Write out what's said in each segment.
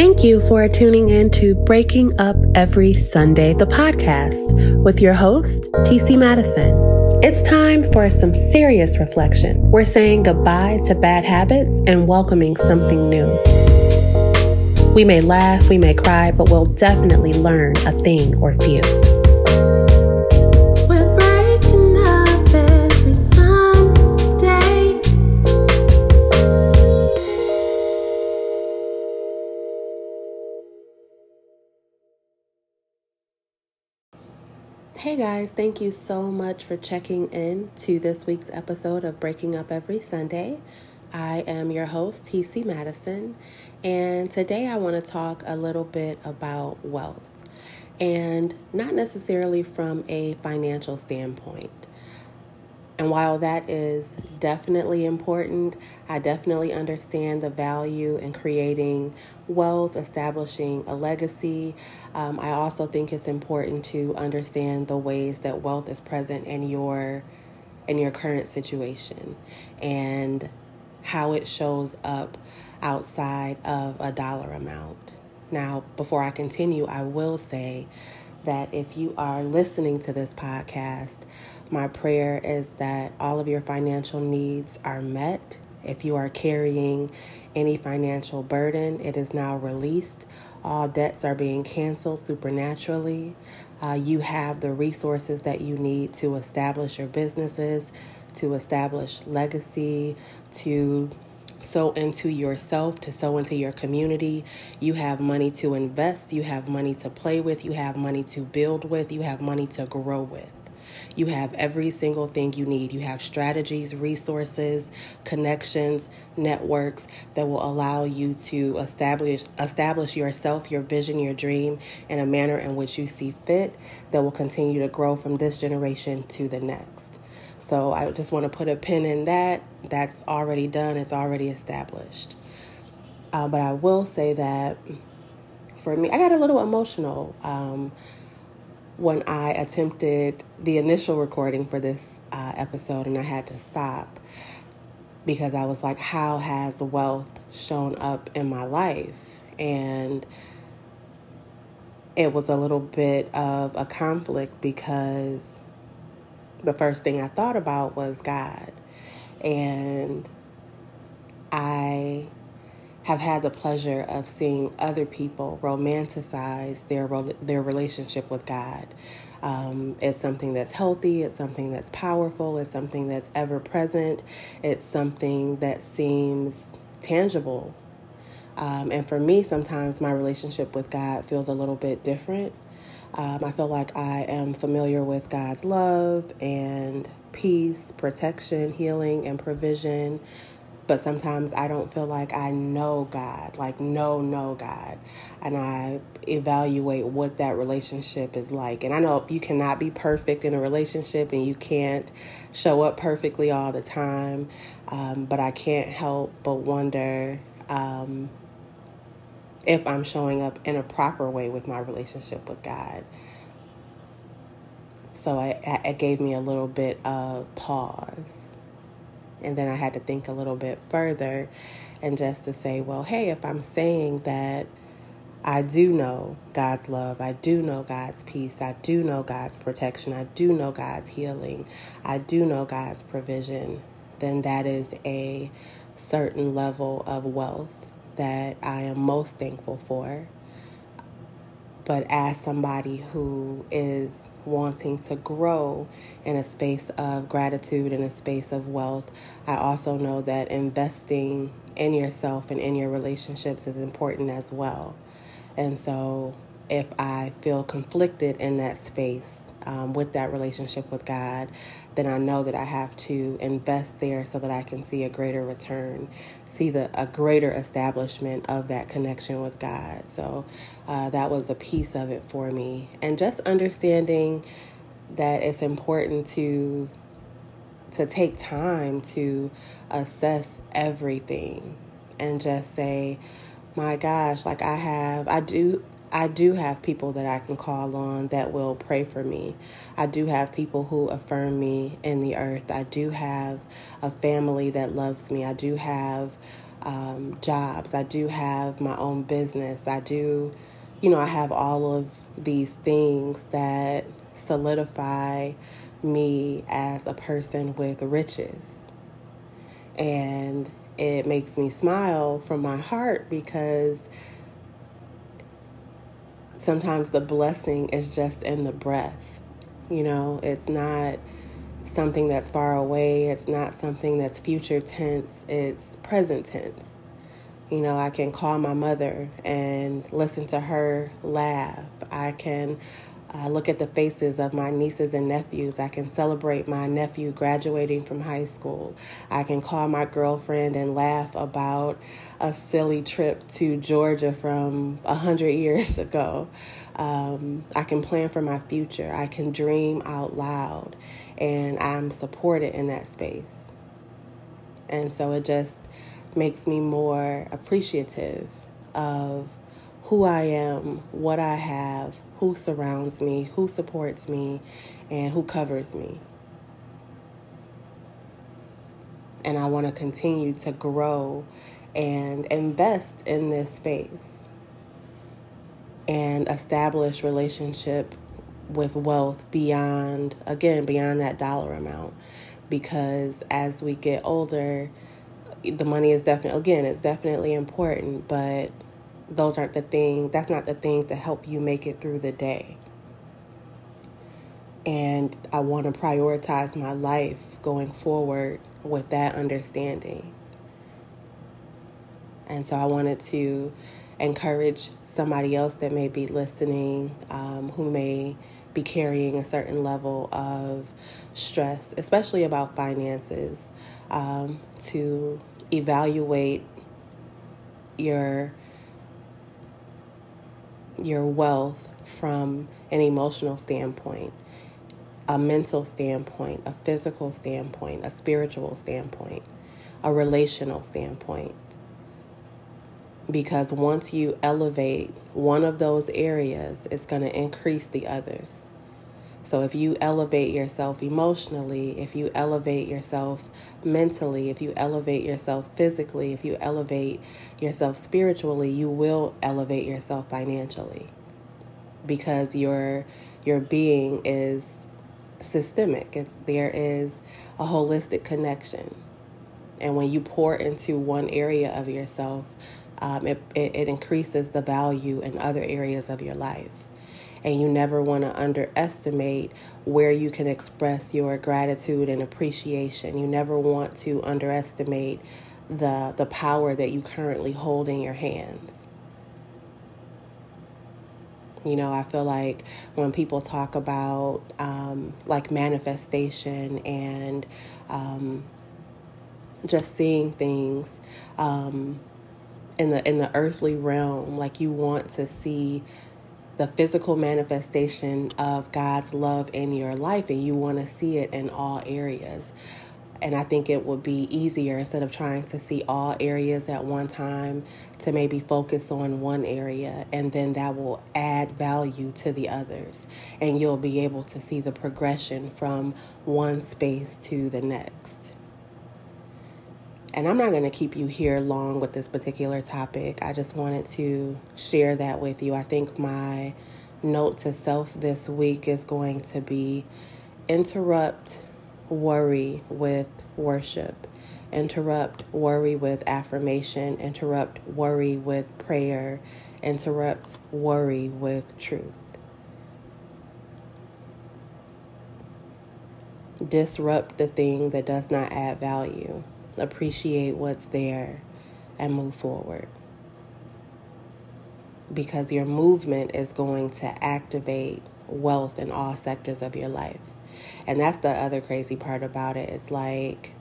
Thank you for tuning in to Breaking Up Every Sunday, the podcast, with your host, TC Madison. It's time for some serious reflection. We're saying goodbye to bad habits and welcoming something new. We may laugh, we may cry, but we'll definitely learn a thing or few. Guys, thank you so much for checking in to this week's episode of Breaking Up Every Sunday. I am your host, TC Madison, and today I want to talk a little bit about wealth and not necessarily from a financial standpoint. And while that is definitely important, I definitely understand the value in creating wealth, establishing a legacy. Um, I also think it's important to understand the ways that wealth is present in your in your current situation and how it shows up outside of a dollar amount. Now, before I continue, I will say that if you are listening to this podcast, my prayer is that all of your financial needs are met. If you are carrying any financial burden, it is now released. All debts are being canceled supernaturally. Uh, you have the resources that you need to establish your businesses, to establish legacy, to sow into yourself, to sow into your community. You have money to invest, you have money to play with, you have money to build with, you have money to grow with. You have every single thing you need. You have strategies, resources, connections, networks that will allow you to establish establish yourself, your vision, your dream in a manner in which you see fit that will continue to grow from this generation to the next. So I just want to put a pin in that. That's already done. It's already established. Uh, but I will say that for me, I got a little emotional. Um, when I attempted the initial recording for this uh, episode and I had to stop because I was like, how has wealth shown up in my life? And it was a little bit of a conflict because the first thing I thought about was God. And I have had the pleasure of seeing other people romanticize their their relationship with God. Um, it's something that's healthy. It's something that's powerful. It's something that's ever present. It's something that seems tangible. Um, and for me, sometimes my relationship with God feels a little bit different. Um, I feel like I am familiar with God's love and peace, protection, healing, and provision but sometimes I don't feel like I know God, like know, know God. And I evaluate what that relationship is like. And I know you cannot be perfect in a relationship and you can't show up perfectly all the time. Um, but I can't help but wonder um, if I'm showing up in a proper way with my relationship with God. So I, it gave me a little bit of pause. And then I had to think a little bit further and just to say, well, hey, if I'm saying that I do know God's love, I do know God's peace, I do know God's protection, I do know God's healing, I do know God's provision, then that is a certain level of wealth that I am most thankful for. But as somebody who is wanting to grow in a space of gratitude, in a space of wealth, I also know that investing in yourself and in your relationships is important as well. And so if I feel conflicted in that space um, with that relationship with God, then I know that I have to invest there so that I can see a greater return, see the a greater establishment of that connection with God. So uh, that was a piece of it for me, and just understanding that it's important to to take time to assess everything and just say my gosh like i have i do I do have people that I can call on that will pray for me. I do have people who affirm me in the earth. I do have a family that loves me. I do have um, jobs. I do have my own business. I do, you know, I have all of these things that solidify me as a person with riches. And it makes me smile from my heart because sometimes the blessing is just in the breath. You know, it's not something that's far away, it's not something that's future tense, it's present tense. You know, I can call my mother and listen to her laugh. I can uh, look at the faces of my nieces and nephews. I can celebrate my nephew graduating from high school. I can call my girlfriend and laugh about a silly trip to Georgia from a hundred years ago. Um, I can plan for my future. I can dream out loud, and I'm supported in that space. And so it just makes me more appreciative of who I am, what I have, who surrounds me, who supports me, and who covers me. And I want to continue to grow and invest in this space and establish relationship with wealth beyond again beyond that dollar amount because as we get older the money is definitely again it's definitely important but those aren't the things, that's not the things to help you make it through the day. And I want to prioritize my life going forward with that understanding. And so I wanted to encourage somebody else that may be listening um, who may be carrying a certain level of stress, especially about finances, um, to evaluate your your wealth from an emotional standpoint, a mental standpoint, a physical standpoint, a spiritual standpoint, a relational standpoint. Because once you elevate one of those areas, it's going to increase the others. So if you elevate yourself emotionally, if you elevate yourself mentally, if you elevate yourself physically, if you elevate yourself spiritually, you will elevate yourself financially. Because your your being is systemic. It's there is a holistic connection. And when you pour into one area of yourself, um, it, it, it increases the value in other areas of your life and you never want to underestimate where you can express your gratitude and appreciation. You never want to underestimate the the power that you currently hold in your hands. You know, I feel like when people talk about um, like manifestation and um, just seeing things um, in the in the earthly realm, like you want to see the physical manifestation of God's love in your life and you want to see it in all areas. And I think it would be easier instead of trying to see all areas at one time to maybe focus on one area and then that will add value to the others. And you'll be able to see the progression from one space to the next. And I'm not going to keep you here long with this particular topic. I just wanted to share that with you. I think my note to self this week is going to be interrupt worry with worship, interrupt worry with affirmation, interrupt worry with prayer, interrupt worry with truth. Disrupt the thing that does not add value appreciate what's there, and move forward. Because your movement is going to activate wealth in all sectors of your life. And that's the other crazy part about it. It's like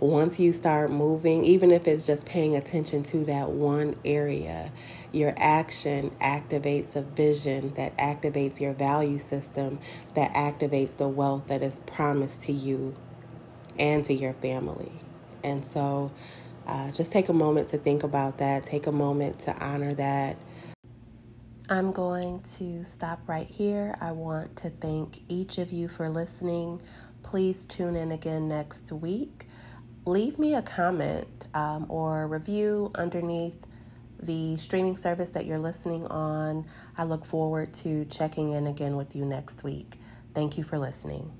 once you start moving, even if it's just paying attention to that one area, your action activates a vision that activates your value system, that activates the wealth that is promised to you and to your family. And so uh, just take a moment to think about that, take a moment to honor that. I'm going to stop right here. I want to thank each of you for listening. Please tune in again next week. leave me a comment um, or review underneath the streaming service that you're listening on. I look forward to checking in again with you next week. Thank you for listening.